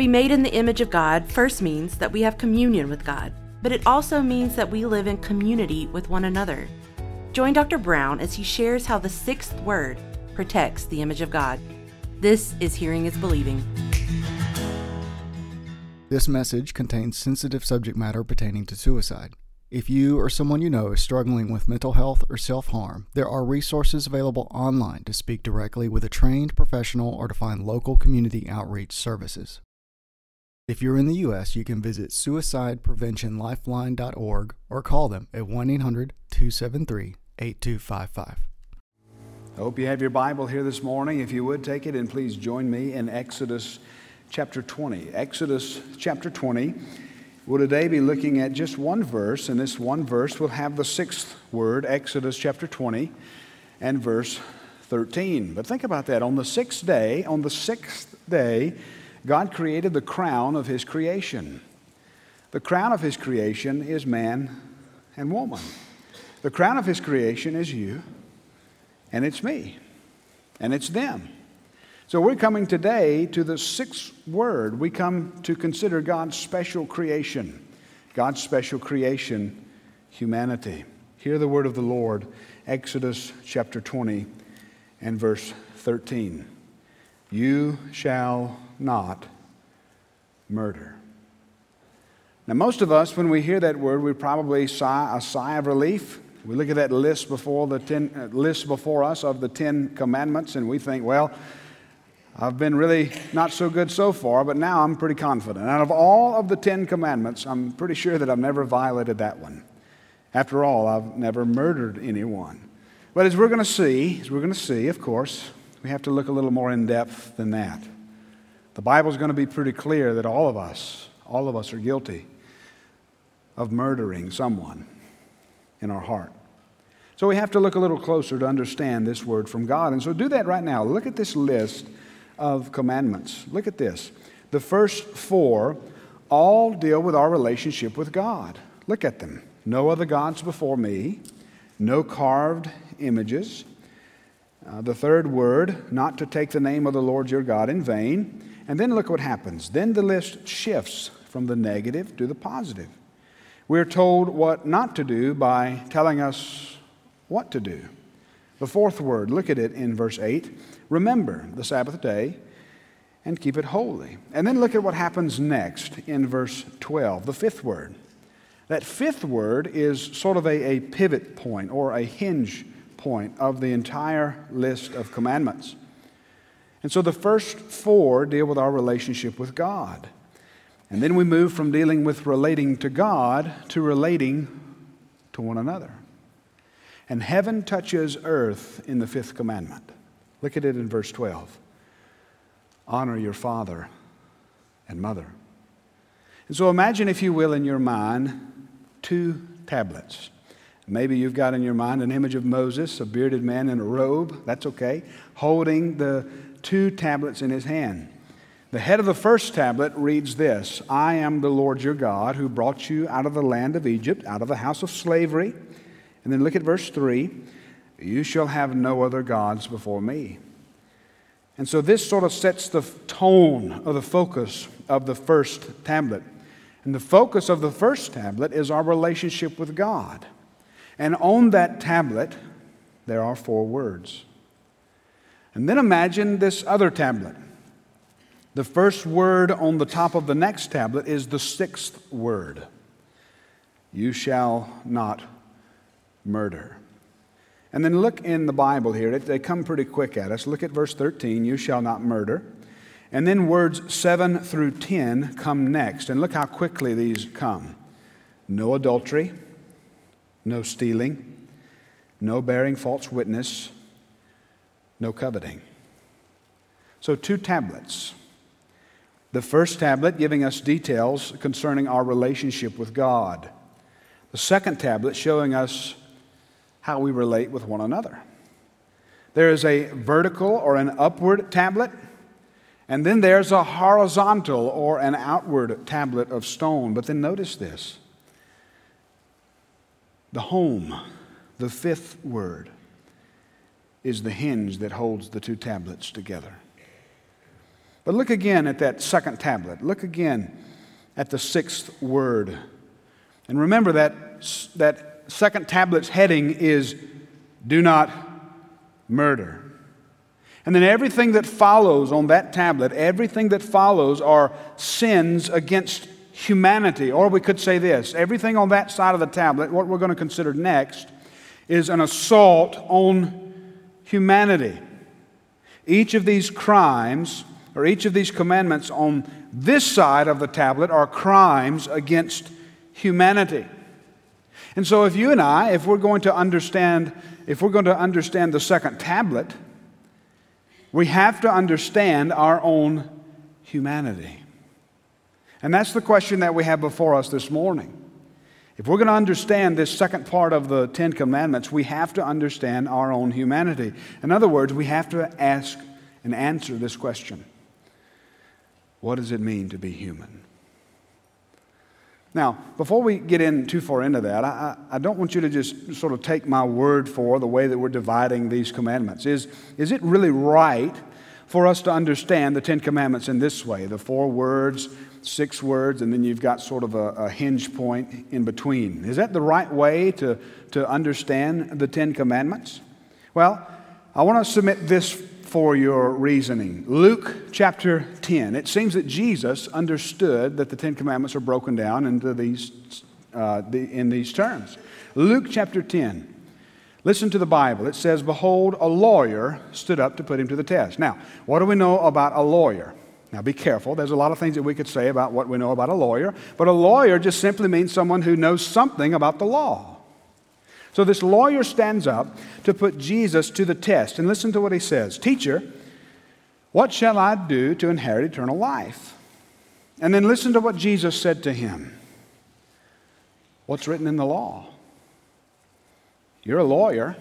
be made in the image of God first means that we have communion with God, but it also means that we live in community with one another. Join Dr. Brown as he shares how the sixth word protects the image of God. This is Hearing is Believing. This message contains sensitive subject matter pertaining to suicide. If you or someone you know is struggling with mental health or self harm, there are resources available online to speak directly with a trained professional or to find local community outreach services. If you're in the U.S., you can visit suicidepreventionlifeline.org or call them at 1 800 273 8255. I hope you have your Bible here this morning. If you would take it and please join me in Exodus chapter 20. Exodus chapter 20. We'll today be looking at just one verse, and this one verse will have the sixth word, Exodus chapter 20 and verse 13. But think about that. On the sixth day, on the sixth day, God created the crown of his creation. The crown of his creation is man and woman. The crown of his creation is you, and it's me, and it's them. So we're coming today to the sixth word. We come to consider God's special creation. God's special creation, humanity. Hear the word of the Lord, Exodus chapter 20 and verse 13. You shall not murder. Now, most of us, when we hear that word, we probably sigh a sigh of relief. We look at that list before the ten, uh, list before us of the Ten Commandments, and we think, well, I've been really not so good so far, but now I'm pretty confident. Out of all of the Ten Commandments, I'm pretty sure that I've never violated that one. After all, I've never murdered anyone. But as we're going to see, as we're going to see, of course, we have to look a little more in depth than that. The Bible's going to be pretty clear that all of us, all of us are guilty of murdering someone in our heart. So we have to look a little closer to understand this word from God. And so do that right now. Look at this list of commandments. Look at this. The first four all deal with our relationship with God. Look at them. No other gods before me, no carved images. Uh, the third word, not to take the name of the Lord your God in vain. And then look what happens. Then the list shifts from the negative to the positive. We're told what not to do by telling us what to do. The fourth word, look at it in verse 8. Remember the Sabbath day and keep it holy. And then look at what happens next in verse 12, the fifth word. That fifth word is sort of a, a pivot point or a hinge point of the entire list of commandments. And so the first four deal with our relationship with God. And then we move from dealing with relating to God to relating to one another. And heaven touches earth in the fifth commandment. Look at it in verse 12. Honor your father and mother. And so imagine, if you will, in your mind, two tablets. Maybe you've got in your mind an image of Moses, a bearded man in a robe, that's okay, holding the two tablets in his hand. The head of the first tablet reads this I am the Lord your God who brought you out of the land of Egypt, out of the house of slavery. And then look at verse 3 You shall have no other gods before me. And so this sort of sets the tone of the focus of the first tablet. And the focus of the first tablet is our relationship with God. And on that tablet, there are four words. And then imagine this other tablet. The first word on the top of the next tablet is the sixth word You shall not murder. And then look in the Bible here, they come pretty quick at us. Look at verse 13 you shall not murder. And then words 7 through 10 come next. And look how quickly these come no adultery, no stealing, no bearing false witness, no coveting. So, two tablets. The first tablet giving us details concerning our relationship with God. The second tablet showing us how we relate with one another. There is a vertical or an upward tablet, and then there's a horizontal or an outward tablet of stone. But then notice this the home, the fifth word, is the hinge that holds the two tablets together. But look again at that second tablet. Look again at the sixth word. And remember that, that second tablet's heading is do not murder. And then everything that follows on that tablet, everything that follows are sins against humanity. Or we could say this everything on that side of the tablet, what we're going to consider next, is an assault on humanity. Each of these crimes, or each of these commandments on this side of the tablet, are crimes against humanity. And so, if you and I, if we're going to understand, if we're going to understand the second tablet, we have to understand our own humanity. And that's the question that we have before us this morning. If we're going to understand this second part of the Ten Commandments, we have to understand our own humanity. In other words, we have to ask and answer this question What does it mean to be human? Now, before we get in too far into that, I, I, don't want you to just sort of take my word for the way that we're dividing these commandments. Is, is it really right for us to understand the Ten Commandments in this way? The four words, six words, and then you've got sort of a, a hinge point in between. Is that the right way to, to understand the Ten Commandments? Well, I want to submit this for your reasoning. Luke chapter 10. It seems that Jesus understood that the Ten Commandments are broken down into these, uh, the, in these terms. Luke chapter 10. Listen to the Bible. It says, Behold, a lawyer stood up to put him to the test. Now, what do we know about a lawyer? Now, be careful. There's a lot of things that we could say about what we know about a lawyer, but a lawyer just simply means someone who knows something about the law. So this lawyer stands up to put Jesus to the test. And listen to what he says Teacher, what shall I do to inherit eternal life? And then listen to what Jesus said to him What's written in the law? You're a lawyer.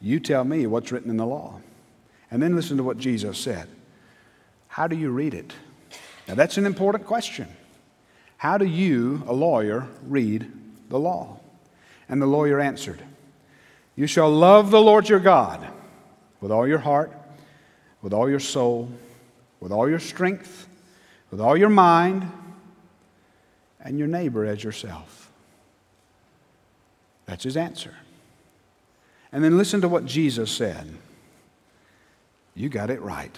You tell me what's written in the law. And then listen to what Jesus said. How do you read it? Now, that's an important question. How do you, a lawyer, read the law? And the lawyer answered, You shall love the Lord your God with all your heart, with all your soul, with all your strength, with all your mind, and your neighbor as yourself. That's his answer. And then listen to what Jesus said. You got it right.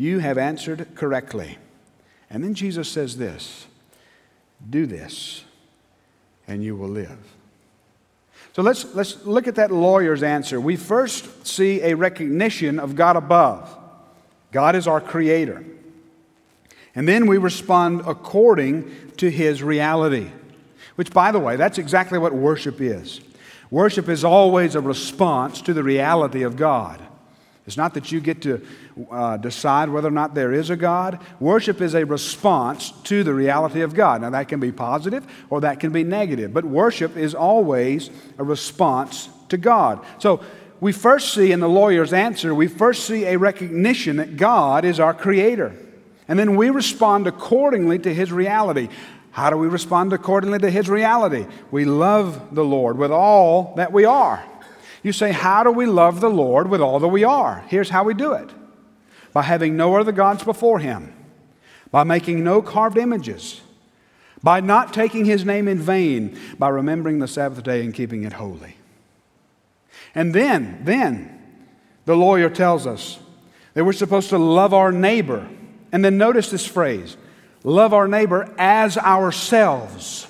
You have answered correctly. And then Jesus says this Do this, and you will live. So let's, let's look at that lawyer's answer. We first see a recognition of God above. God is our creator. And then we respond according to his reality, which, by the way, that's exactly what worship is. Worship is always a response to the reality of God. It's not that you get to uh, decide whether or not there is a God. Worship is a response to the reality of God. Now, that can be positive or that can be negative, but worship is always a response to God. So, we first see in the lawyer's answer, we first see a recognition that God is our creator. And then we respond accordingly to his reality. How do we respond accordingly to his reality? We love the Lord with all that we are. You say, How do we love the Lord with all that we are? Here's how we do it by having no other gods before him, by making no carved images, by not taking his name in vain, by remembering the Sabbath day and keeping it holy. And then, then, the lawyer tells us that we're supposed to love our neighbor. And then notice this phrase love our neighbor as ourselves.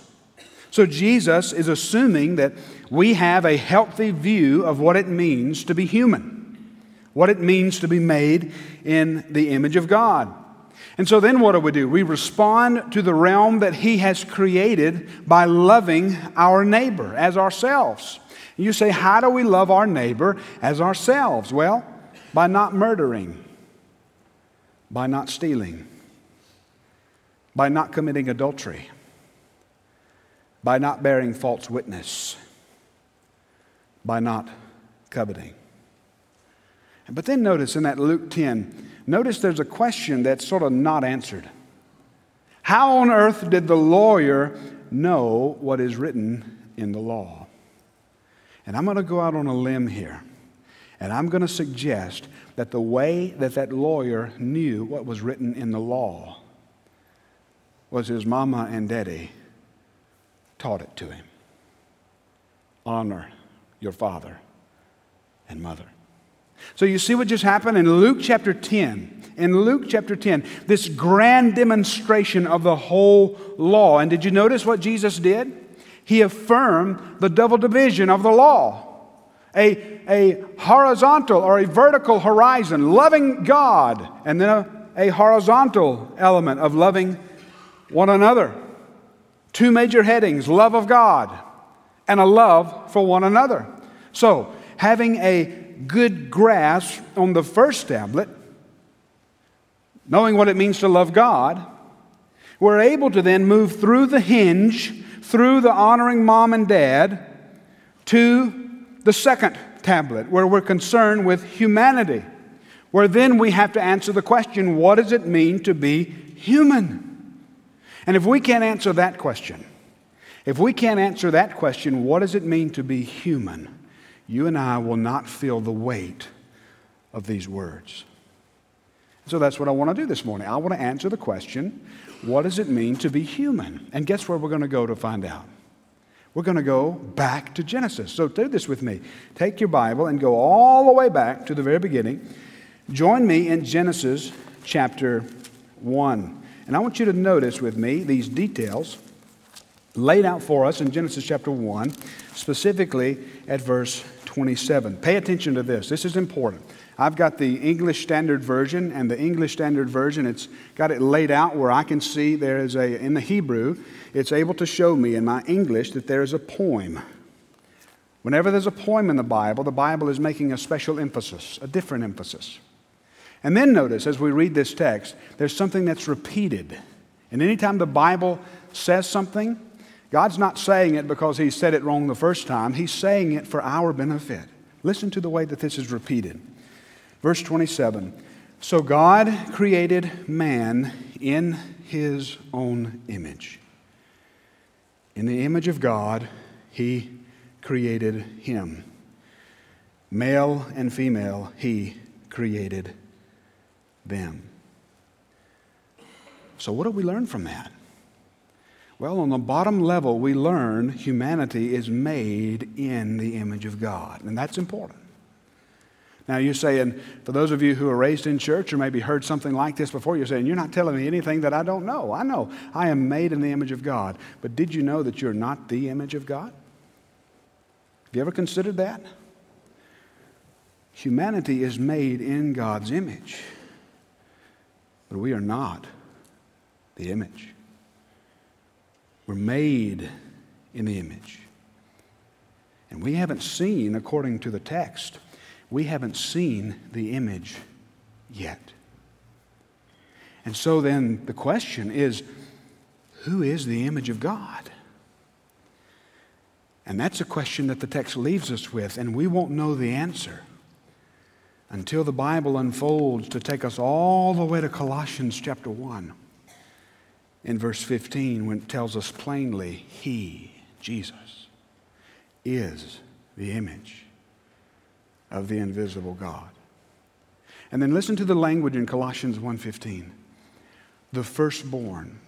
So Jesus is assuming that we have a healthy view of what it means to be human, what it means to be made in the image of God. And so then what do we do? We respond to the realm that He has created by loving our neighbor as ourselves. You say, How do we love our neighbor as ourselves? Well, by not murdering, by not stealing, by not committing adultery, by not bearing false witness, by not coveting. But then notice in that Luke 10, notice there's a question that's sort of not answered. How on earth did the lawyer know what is written in the law? And I'm going to go out on a limb here. And I'm going to suggest that the way that that lawyer knew what was written in the law was his mama and daddy taught it to him. Honor your father and mother. So you see what just happened in Luke chapter 10. In Luke chapter 10, this grand demonstration of the whole law. And did you notice what Jesus did? He affirmed the double division of the law a, a horizontal or a vertical horizon, loving God, and then a, a horizontal element of loving one another. Two major headings love of God and a love for one another. So, having a good grasp on the first tablet, knowing what it means to love God, we're able to then move through the hinge, through the honoring mom and dad, to the second tablet, where we're concerned with humanity, where then we have to answer the question what does it mean to be human? And if we can't answer that question, if we can't answer that question, what does it mean to be human? You and I will not feel the weight of these words. So that's what I want to do this morning. I want to answer the question what does it mean to be human? And guess where we're going to go to find out? We're going to go back to Genesis. So do this with me. Take your Bible and go all the way back to the very beginning. Join me in Genesis chapter 1. And I want you to notice with me these details laid out for us in Genesis chapter 1, specifically at verse 27. Pay attention to this. This is important. I've got the English Standard Version, and the English Standard Version, it's got it laid out where I can see there is a, in the Hebrew, it's able to show me in my English that there is a poem. Whenever there's a poem in the Bible, the Bible is making a special emphasis, a different emphasis. And then notice as we read this text, there's something that's repeated. And anytime the Bible says something, God's not saying it because He said it wrong the first time, He's saying it for our benefit. Listen to the way that this is repeated. Verse 27 So God created man in His own image. In the image of God, He created him. Male and female, He created them. So, what do we learn from that? Well, on the bottom level, we learn humanity is made in the image of God, and that's important. Now, you're saying, for those of you who are raised in church or maybe heard something like this before, you're saying, You're not telling me anything that I don't know. I know I am made in the image of God. But did you know that you're not the image of God? Have you ever considered that? Humanity is made in God's image, but we are not the image. We're made in the image. And we haven't seen, according to the text, we haven't seen the image yet. And so then the question is who is the image of God? And that's a question that the text leaves us with, and we won't know the answer until the Bible unfolds to take us all the way to Colossians chapter 1 in verse 15 when it tells us plainly, He, Jesus, is the image of the invisible God. And then listen to the language in Colossians 1:15. The firstborn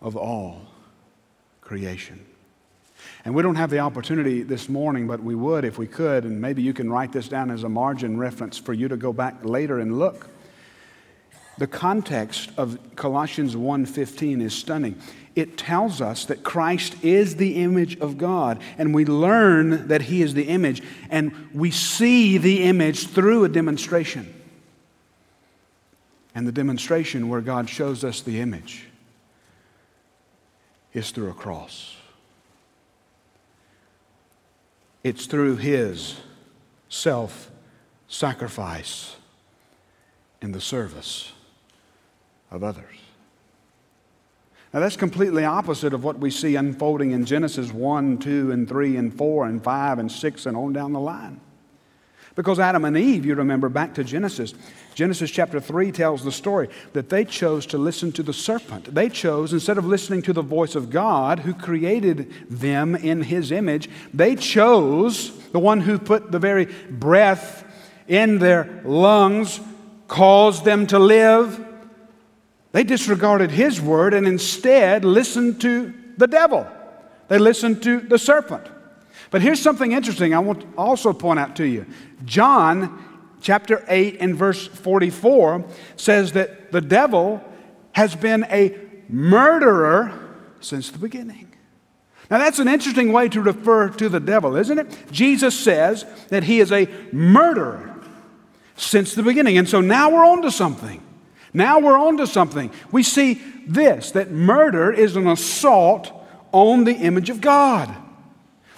of all creation. And we don't have the opportunity this morning, but we would if we could, and maybe you can write this down as a margin reference for you to go back later and look. The context of Colossians 1:15 is stunning it tells us that Christ is the image of God, and we learn that He is the image, and we see the image through a demonstration. And the demonstration where God shows us the image is through a cross. It's through His self sacrifice in the service of others. Now, that's completely opposite of what we see unfolding in Genesis 1, 2, and 3, and 4, and 5, and 6, and on down the line. Because Adam and Eve, you remember back to Genesis, Genesis chapter 3 tells the story that they chose to listen to the serpent. They chose, instead of listening to the voice of God who created them in his image, they chose the one who put the very breath in their lungs, caused them to live. They disregarded his word and instead listened to the devil. They listened to the serpent. But here's something interesting I want to also point out to you. John chapter 8 and verse 44 says that the devil has been a murderer since the beginning. Now, that's an interesting way to refer to the devil, isn't it? Jesus says that he is a murderer since the beginning. And so now we're on to something. Now we're on to something. We see this that murder is an assault on the image of God.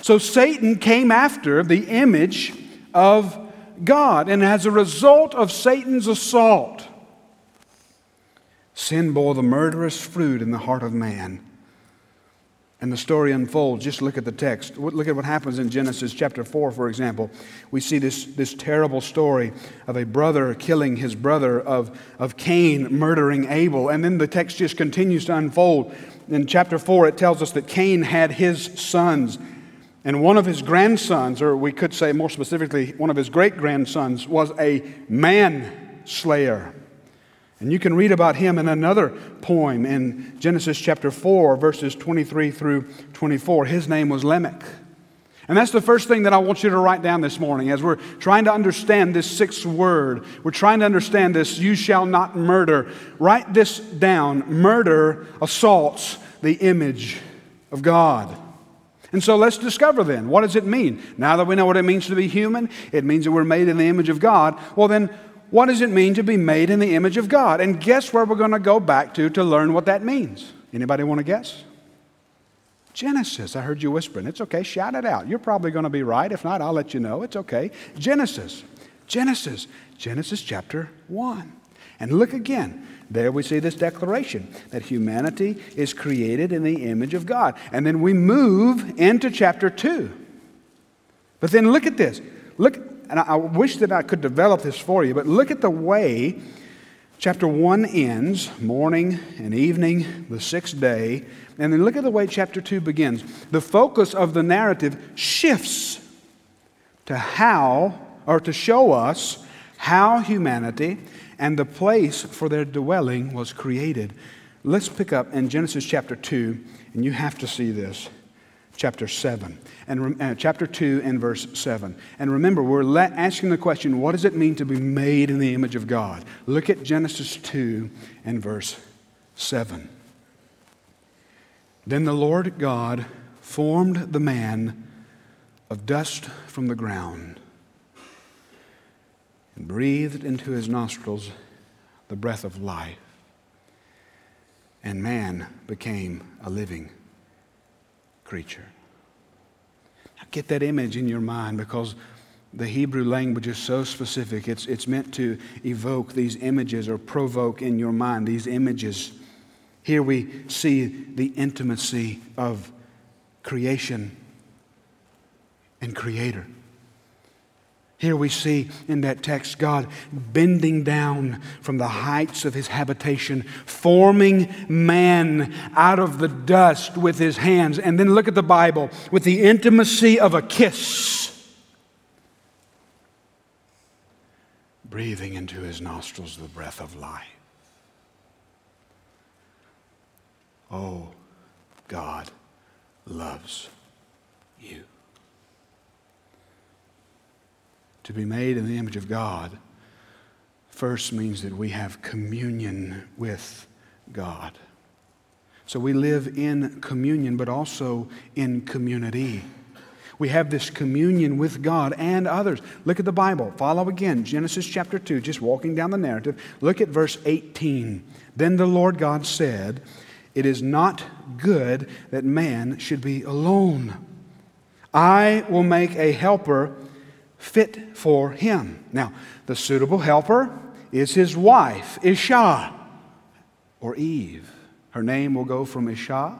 So Satan came after the image of God. And as a result of Satan's assault, sin bore the murderous fruit in the heart of man. And the story unfolds. Just look at the text. Look at what happens in Genesis chapter 4, for example. We see this, this terrible story of a brother killing his brother, of, of Cain murdering Abel. And then the text just continues to unfold. In chapter 4, it tells us that Cain had his sons. And one of his grandsons, or we could say more specifically, one of his great grandsons, was a manslayer. And you can read about him in another poem in Genesis chapter 4, verses 23 through 24. His name was Lamech. And that's the first thing that I want you to write down this morning as we're trying to understand this sixth word. We're trying to understand this, you shall not murder. Write this down. Murder assaults the image of God. And so let's discover then what does it mean? Now that we know what it means to be human, it means that we're made in the image of God. Well, then, what does it mean to be made in the image of God? And guess where we're going to go back to to learn what that means? Anybody want to guess? Genesis. I heard you whispering. It's okay. Shout it out. You're probably going to be right. If not, I'll let you know. It's okay. Genesis. Genesis. Genesis chapter 1. And look again. There we see this declaration that humanity is created in the image of God. And then we move into chapter 2. But then look at this. Look, and I wish that I could develop this for you, but look at the way chapter 1 ends morning and evening, the sixth day. And then look at the way chapter 2 begins. The focus of the narrative shifts to how, or to show us how humanity and the place for their dwelling was created. Let's pick up in Genesis chapter 2, and you have to see this. Chapter 7, and uh, chapter 2 and verse 7. And remember, we're asking the question what does it mean to be made in the image of God? Look at Genesis 2 and verse 7. Then the Lord God formed the man of dust from the ground and breathed into his nostrils the breath of life. And man became a living creature. Get that image in your mind because the Hebrew language is so specific. It's, it's meant to evoke these images or provoke in your mind these images. Here we see the intimacy of creation and creator. Here we see in that text God bending down from the heights of his habitation, forming man out of the dust with his hands. And then look at the Bible with the intimacy of a kiss, breathing into his nostrils the breath of life. Oh, God loves you. To be made in the image of God first means that we have communion with God. So we live in communion, but also in community. We have this communion with God and others. Look at the Bible. Follow again, Genesis chapter 2, just walking down the narrative. Look at verse 18. Then the Lord God said, It is not good that man should be alone. I will make a helper fit for him. Now, the suitable helper is his wife, Isha, or Eve. Her name will go from Isha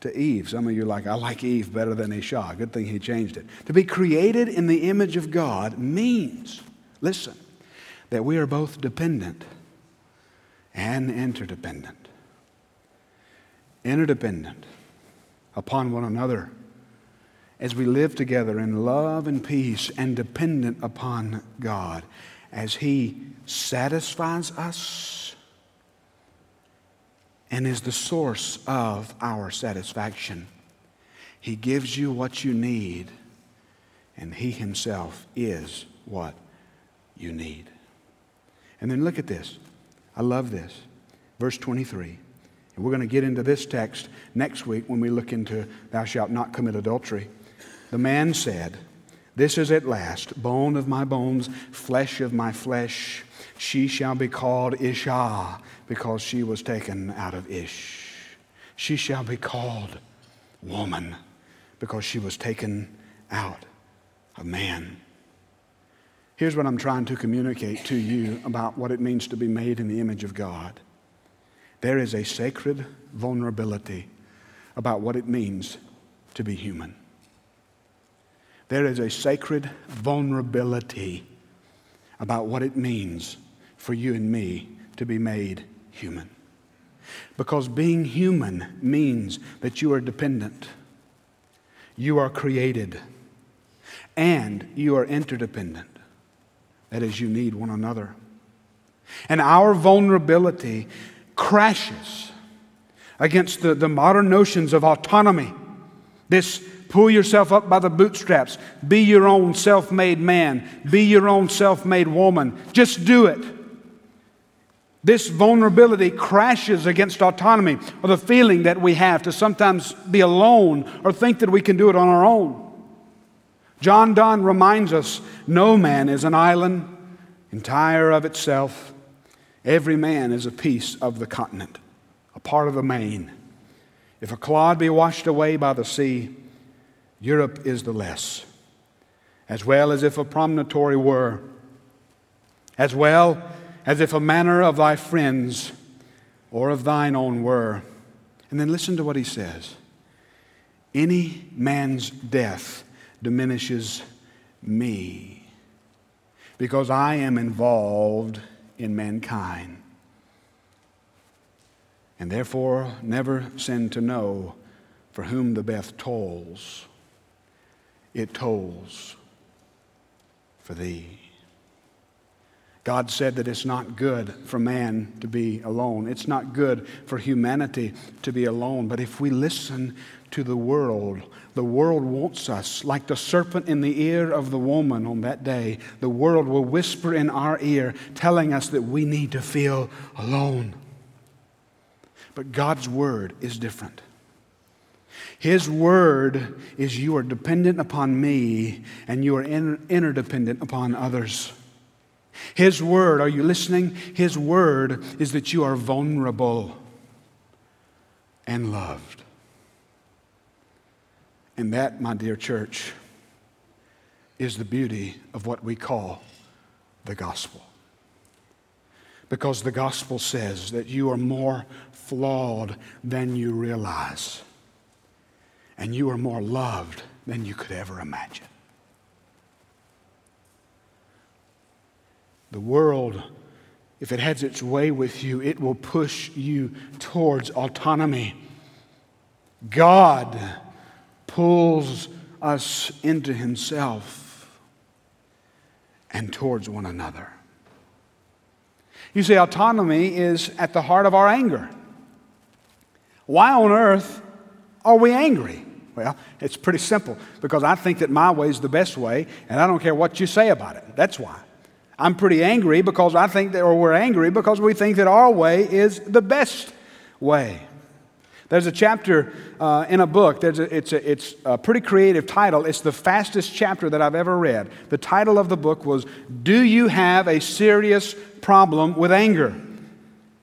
to Eve. Some of you are like, I like Eve better than Isha. Good thing he changed it. To be created in the image of God means, listen, that we are both dependent and interdependent. Interdependent upon one another as we live together in love and peace and dependent upon God as He satisfies us and is the source of our satisfaction. He gives you what you need, and He Himself is what you need. And then look at this. I love this. Verse 23. And we're going to get into this text next week when we look into Thou shalt not commit adultery. The man said, This is at last bone of my bones, flesh of my flesh. She shall be called Isha because she was taken out of Ish. She shall be called woman because she was taken out of man. Here's what I'm trying to communicate to you about what it means to be made in the image of God. There is a sacred vulnerability about what it means to be human. There is a sacred vulnerability about what it means for you and me to be made human. Because being human means that you are dependent, you are created, and you are interdependent. That is, you need one another. And our vulnerability crashes against the, the modern notions of autonomy. This pull yourself up by the bootstraps, be your own self made man, be your own self made woman. Just do it. This vulnerability crashes against autonomy or the feeling that we have to sometimes be alone or think that we can do it on our own. John Donne reminds us no man is an island entire of itself. Every man is a piece of the continent, a part of the main. If a clod be washed away by the sea, Europe is the less, as well as if a promontory were, as well as if a manor of thy friends or of thine own were. And then listen to what he says Any man's death diminishes me because I am involved in mankind. And therefore, never send to know for whom the death tolls. It tolls for thee. God said that it's not good for man to be alone. It's not good for humanity to be alone. But if we listen to the world, the world wants us. Like the serpent in the ear of the woman on that day, the world will whisper in our ear, telling us that we need to feel alone. But God's word is different. His word is you are dependent upon me and you are interdependent upon others. His word, are you listening? His word is that you are vulnerable and loved. And that, my dear church, is the beauty of what we call the gospel. Because the gospel says that you are more flawed than you realize, and you are more loved than you could ever imagine. The world, if it has its way with you, it will push you towards autonomy. God pulls us into Himself and towards one another. You see, autonomy is at the heart of our anger. Why on earth are we angry? Well, it's pretty simple because I think that my way is the best way, and I don't care what you say about it. That's why. I'm pretty angry because I think that, or we're angry because we think that our way is the best way. There's a chapter uh, in a book, a, it's, a, it's a pretty creative title. It's the fastest chapter that I've ever read. The title of the book was Do You Have a Serious Problem with Anger?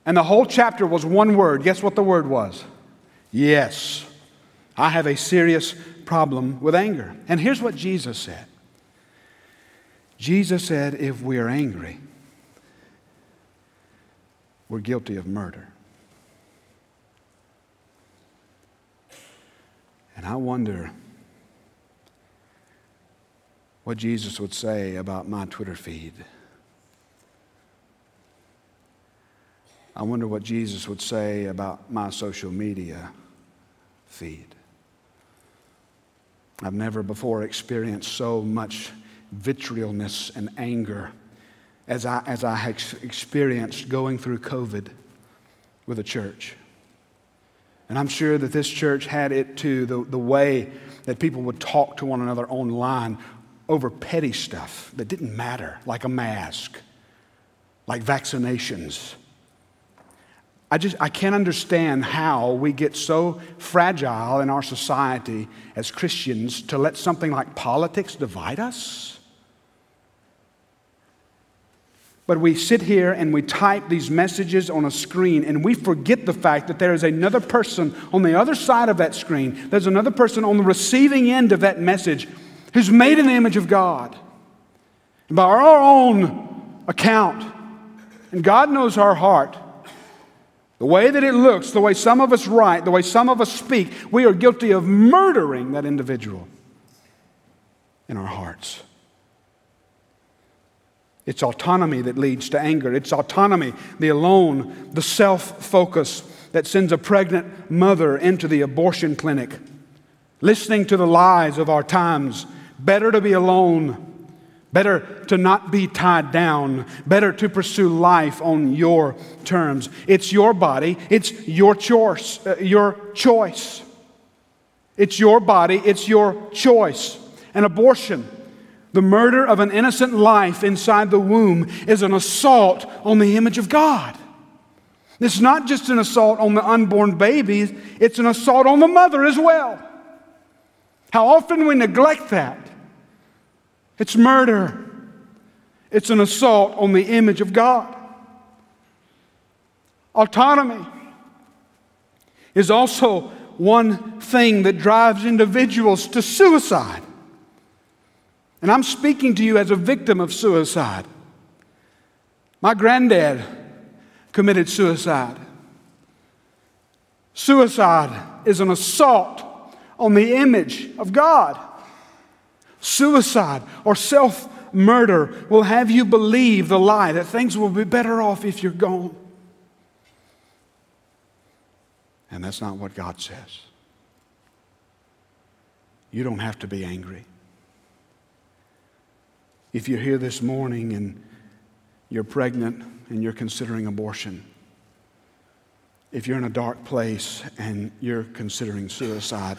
And the whole chapter was one word. Guess what the word was? Yes. I have a serious problem with anger. And here's what Jesus said Jesus said, if we are angry, we're guilty of murder. And I wonder what Jesus would say about my Twitter feed. I wonder what Jesus would say about my social media feed. I've never before experienced so much vitriolness and anger as I, as I experienced going through COVID with a church. And I'm sure that this church had it too the, the way that people would talk to one another online over petty stuff that didn't matter, like a mask, like vaccinations. I just I can't understand how we get so fragile in our society as Christians to let something like politics divide us. But we sit here and we type these messages on a screen and we forget the fact that there is another person on the other side of that screen. There's another person on the receiving end of that message who's made in the image of God. And by our own account, and God knows our heart, the way that it looks, the way some of us write, the way some of us speak, we are guilty of murdering that individual in our hearts. It's autonomy that leads to anger. It's autonomy, the alone, the self focus that sends a pregnant mother into the abortion clinic. Listening to the lies of our times. Better to be alone. Better to not be tied down. Better to pursue life on your terms. It's your body. It's your choice. Uh, your choice. It's your body. It's your choice. An abortion the murder of an innocent life inside the womb is an assault on the image of God. It's not just an assault on the unborn babies, it's an assault on the mother as well. How often we neglect that. It's murder, it's an assault on the image of God. Autonomy is also one thing that drives individuals to suicide. And I'm speaking to you as a victim of suicide. My granddad committed suicide. Suicide is an assault on the image of God. Suicide or self murder will have you believe the lie that things will be better off if you're gone. And that's not what God says. You don't have to be angry. If you're here this morning and you're pregnant and you're considering abortion, if you're in a dark place and you're considering suicide,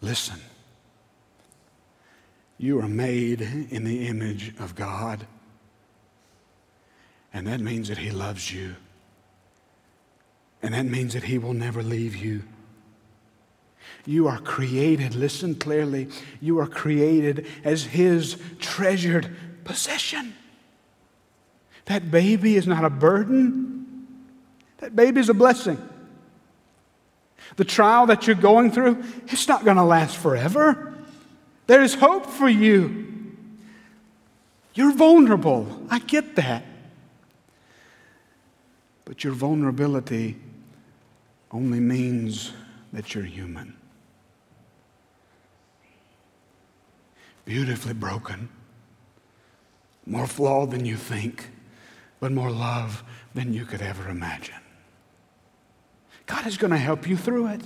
listen. You are made in the image of God, and that means that He loves you, and that means that He will never leave you. You are created, listen clearly, you are created as His treasured possession. That baby is not a burden, that baby is a blessing. The trial that you're going through, it's not going to last forever. There is hope for you. You're vulnerable. I get that. But your vulnerability only means that you're human. beautifully broken, more flawed than you think, but more love than you could ever imagine. God is going to help you through it.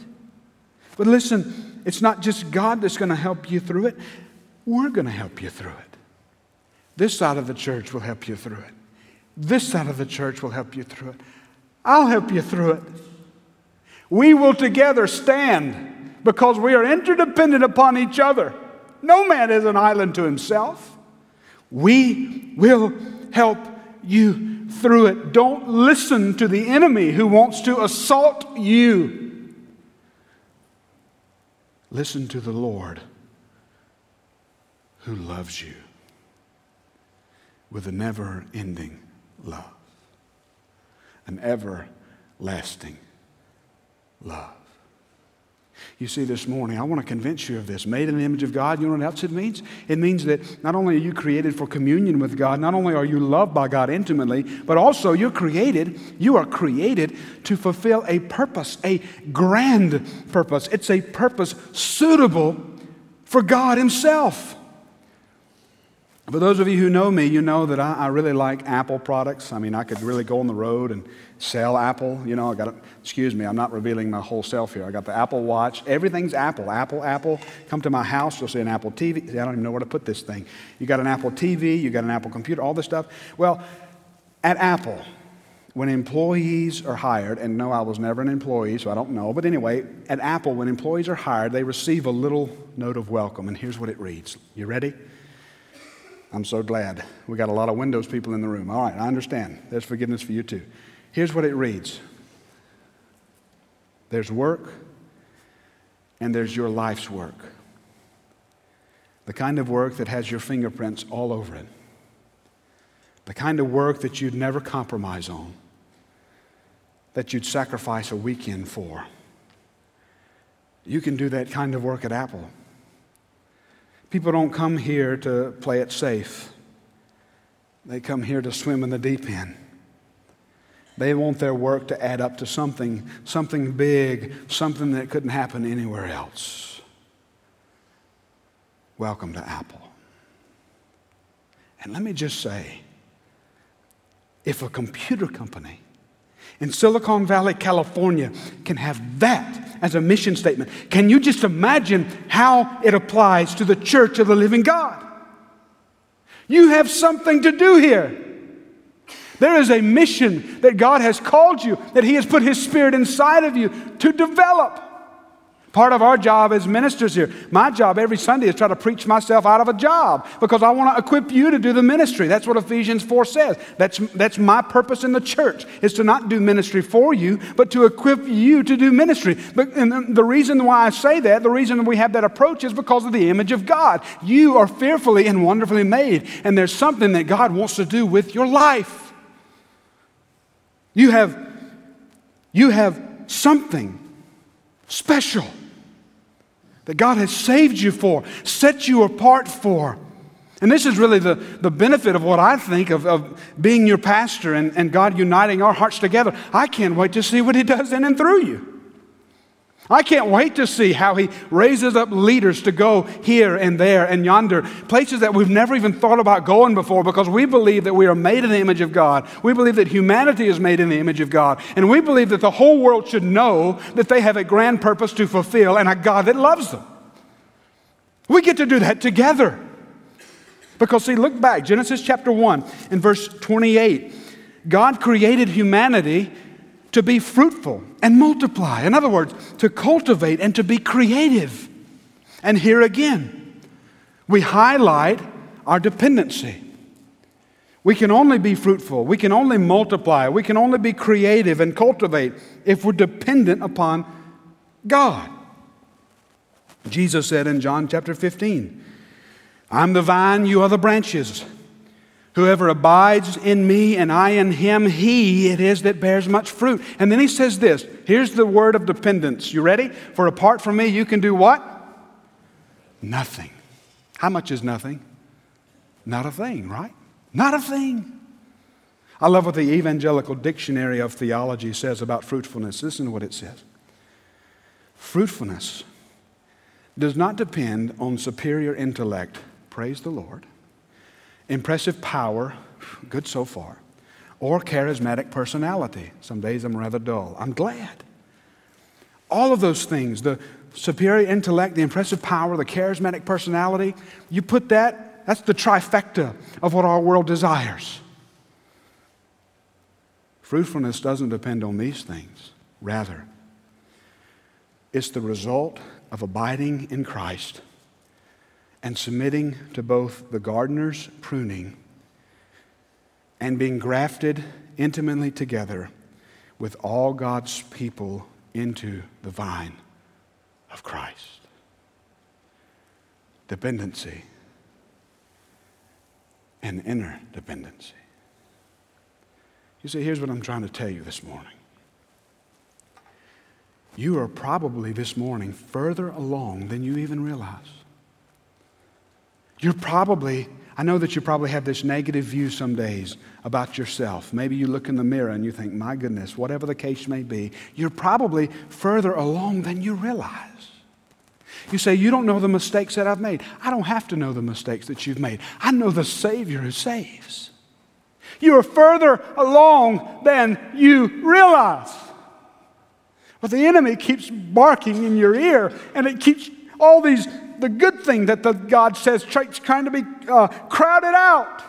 But listen, it's not just God that's going to help you through it, we're going to help you through it. This side of the church will help you through it. This side of the church will help you through it. I'll help you through it. We will together stand because we are interdependent upon each other. No man is an island to himself. We will help you through it. Don't listen to the enemy who wants to assault you. Listen to the Lord who loves you with a never ending love, an everlasting love. You see, this morning, I want to convince you of this. Made in the image of God, you know what else it means? It means that not only are you created for communion with God, not only are you loved by God intimately, but also you're created, you are created to fulfill a purpose, a grand purpose. It's a purpose suitable for God Himself. For those of you who know me, you know that I, I, really like Apple products. I mean, I could really go on the road and sell Apple. You know, I got, excuse me, I'm not revealing my whole self here. I got the Apple Watch. Everything's Apple, Apple, Apple. Come to my house, you'll see an Apple TV. I don't even know where to put this thing. You got an Apple TV, you got an Apple computer, all this stuff. Well, at Apple, when employees are hired, and no, I was never an employee, so I don't know, but anyway, at Apple, when employees are hired, they receive a little note of welcome, and here's what it reads. You ready? I'm so glad. We got a lot of Windows people in the room. All right, I understand. There's forgiveness for you too. Here's what it reads there's work, and there's your life's work. The kind of work that has your fingerprints all over it. The kind of work that you'd never compromise on, that you'd sacrifice a weekend for. You can do that kind of work at Apple. People don't come here to play it safe, they come here to swim in the deep end. They want their work to add up to something, something big, something that couldn't happen anywhere else. Welcome to Apple. And let me just say if a computer company in Silicon Valley, California, can have that as a mission statement. Can you just imagine how it applies to the church of the living God? You have something to do here. There is a mission that God has called you, that He has put His Spirit inside of you to develop. Part of our job as ministers here, my job every Sunday is try to preach myself out of a job because I want to equip you to do the ministry. That's what Ephesians 4 says. That's, that's my purpose in the church, is to not do ministry for you, but to equip you to do ministry. But and the reason why I say that, the reason we have that approach is because of the image of God. You are fearfully and wonderfully made, and there's something that God wants to do with your life. You have, you have something special that God has saved you for, set you apart for. And this is really the, the benefit of what I think of, of being your pastor and, and God uniting our hearts together. I can't wait to see what He does in and through you. I can't wait to see how he raises up leaders to go here and there and yonder, places that we've never even thought about going before because we believe that we are made in the image of God. We believe that humanity is made in the image of God. And we believe that the whole world should know that they have a grand purpose to fulfill and a God that loves them. We get to do that together. Because, see, look back, Genesis chapter 1 in verse 28. God created humanity to be fruitful and multiply. In other words, to cultivate and to be creative. And here again, we highlight our dependency. We can only be fruitful, we can only multiply, we can only be creative and cultivate if we're dependent upon God. Jesus said in John chapter 15, I'm the vine, you are the branches. Whoever abides in me and I in him, he it is that bears much fruit. And then he says this here's the word of dependence. You ready? For apart from me, you can do what? Nothing. How much is nothing? Not a thing, right? Not a thing. I love what the Evangelical Dictionary of Theology says about fruitfulness. Listen to what it says Fruitfulness does not depend on superior intellect, praise the Lord impressive power, good so far, or charismatic personality. Some days I'm rather dull. I'm glad. All of those things, the superior intellect, the impressive power, the charismatic personality, you put that, that's the trifecta of what our world desires. Fruitfulness doesn't depend on these things. Rather, it's the result of abiding in Christ and submitting to both the gardener's pruning and being grafted intimately together with all God's people into the vine of Christ. Dependency and inner dependency. You see, here's what I'm trying to tell you this morning. you are probably this morning further along than you even realize. You're probably, I know that you probably have this negative view some days about yourself. Maybe you look in the mirror and you think, my goodness, whatever the case may be, you're probably further along than you realize. You say, You don't know the mistakes that I've made. I don't have to know the mistakes that you've made. I know the Savior who saves. You are further along than you realize. But the enemy keeps barking in your ear, and it keeps all these, the good thing that the God says, trying to be uh, crowded out.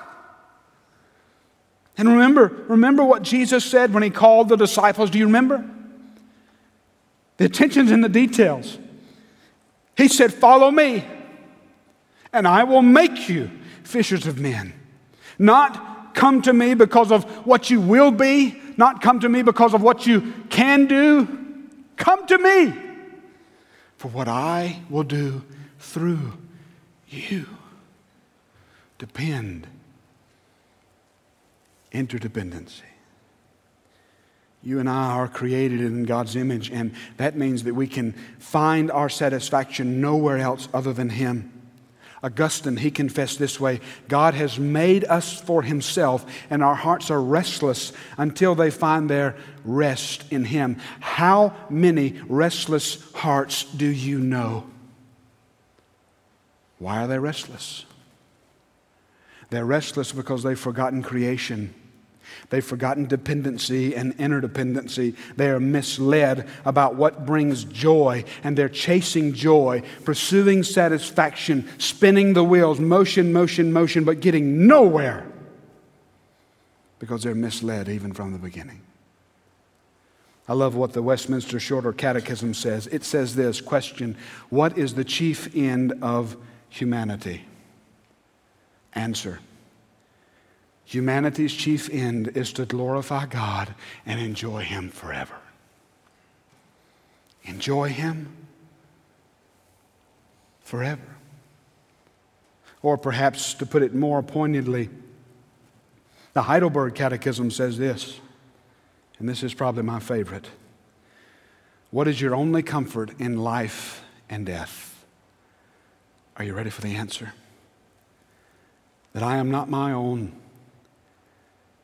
And remember, remember what Jesus said when he called the disciples. Do you remember? The attention's in the details. He said, Follow me, and I will make you fishers of men. Not come to me because of what you will be, not come to me because of what you can do. Come to me for what I will do through you. Depend. Interdependency. You and I are created in God's image, and that means that we can find our satisfaction nowhere else other than Him. Augustine, he confessed this way God has made us for Himself, and our hearts are restless until they find their rest in Him. How many restless hearts do you know? Why are they restless? They're restless because they've forgotten creation. They've forgotten dependency and interdependency. They are misled about what brings joy, and they're chasing joy, pursuing satisfaction, spinning the wheels, motion, motion, motion, but getting nowhere because they're misled even from the beginning. I love what the Westminster Shorter Catechism says. It says this question What is the chief end of humanity? Answer Humanity's chief end is to glorify God and enjoy Him forever. Enjoy Him forever. Or perhaps to put it more pointedly, the Heidelberg Catechism says this, and this is probably my favorite. What is your only comfort in life and death? Are you ready for the answer? That I am not my own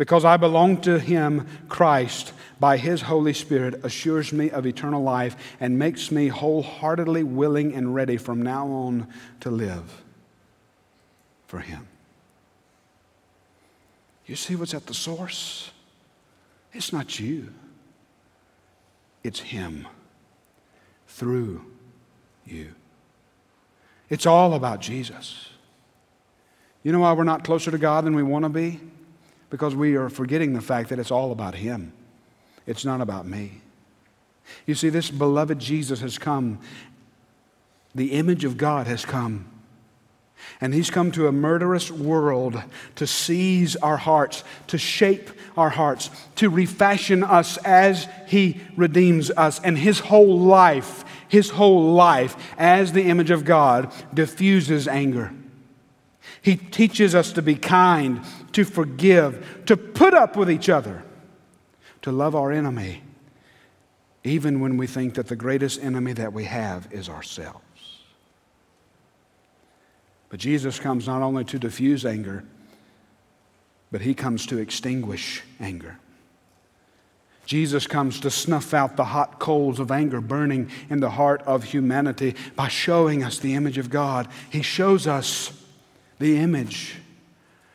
Because I belong to Him, Christ, by His Holy Spirit, assures me of eternal life and makes me wholeheartedly willing and ready from now on to live for Him. You see what's at the source? It's not you, it's Him through you. It's all about Jesus. You know why we're not closer to God than we want to be? Because we are forgetting the fact that it's all about Him. It's not about me. You see, this beloved Jesus has come, the image of God has come. And he's come to a murderous world to seize our hearts, to shape our hearts, to refashion us as he redeems us. And his whole life, his whole life as the image of God diffuses anger. He teaches us to be kind, to forgive, to put up with each other, to love our enemy, even when we think that the greatest enemy that we have is ourselves. But Jesus comes not only to diffuse anger, but he comes to extinguish anger. Jesus comes to snuff out the hot coals of anger burning in the heart of humanity by showing us the image of God. He shows us the image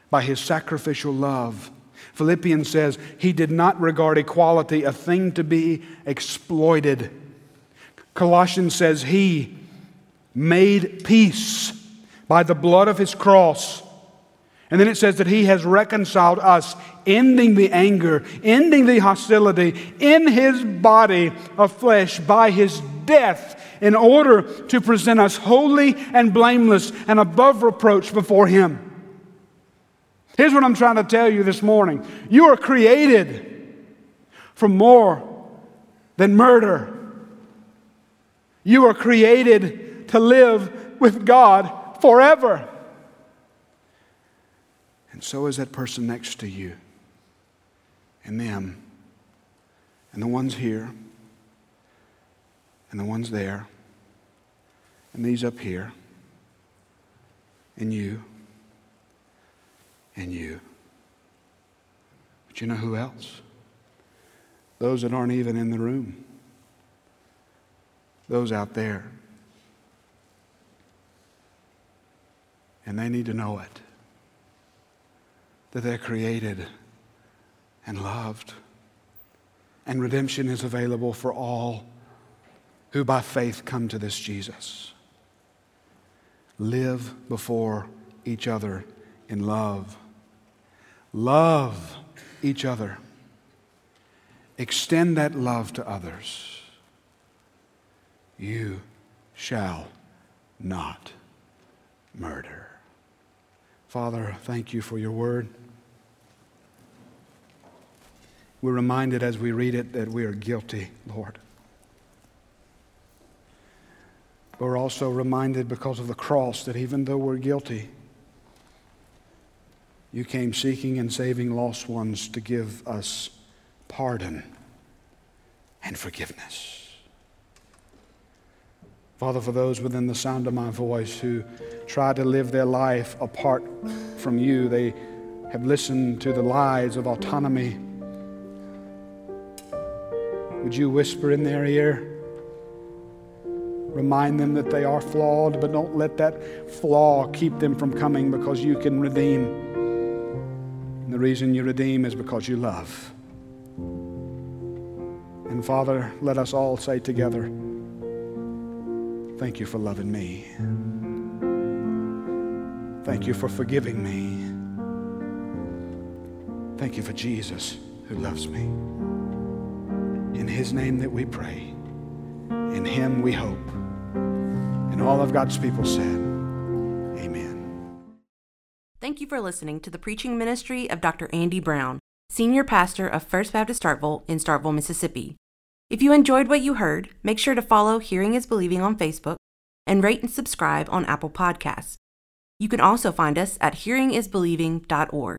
by his sacrificial love. Philippians says he did not regard equality a thing to be exploited. Colossians says he made peace by the blood of his cross. And then it says that he has reconciled us, ending the anger, ending the hostility in his body of flesh by his death in order to present us holy and blameless and above reproach before Him. Here's what I'm trying to tell you this morning you are created for more than murder. You are created to live with God forever. And so is that person next to you, and them, and the ones here, and the ones there, and these up here, and you, and you. But you know who else? Those that aren't even in the room, those out there. And they need to know it that they're created and loved. And redemption is available for all who by faith come to this Jesus. Live before each other in love. Love each other. Extend that love to others. You shall not murder. Father, thank you for your word. We're reminded as we read it that we are guilty, Lord. But we're also reminded because of the cross that even though we're guilty, you came seeking and saving lost ones to give us pardon and forgiveness. Father, for those within the sound of my voice who try to live their life apart from you, they have listened to the lies of autonomy. Would you whisper in their ear? Remind them that they are flawed, but don't let that flaw keep them from coming because you can redeem. And the reason you redeem is because you love. And Father, let us all say together, Thank you for loving me. Thank you for forgiving me. Thank you for Jesus who loves me. In his name that we pray. In him we hope. And all of God's people said, Amen. Thank you for listening to the preaching ministry of Dr. Andy Brown, Senior Pastor of First Baptist Starkville in Starkville, Mississippi. If you enjoyed what you heard, make sure to follow Hearing is Believing on Facebook and rate and subscribe on Apple Podcasts. You can also find us at hearingisbelieving.org.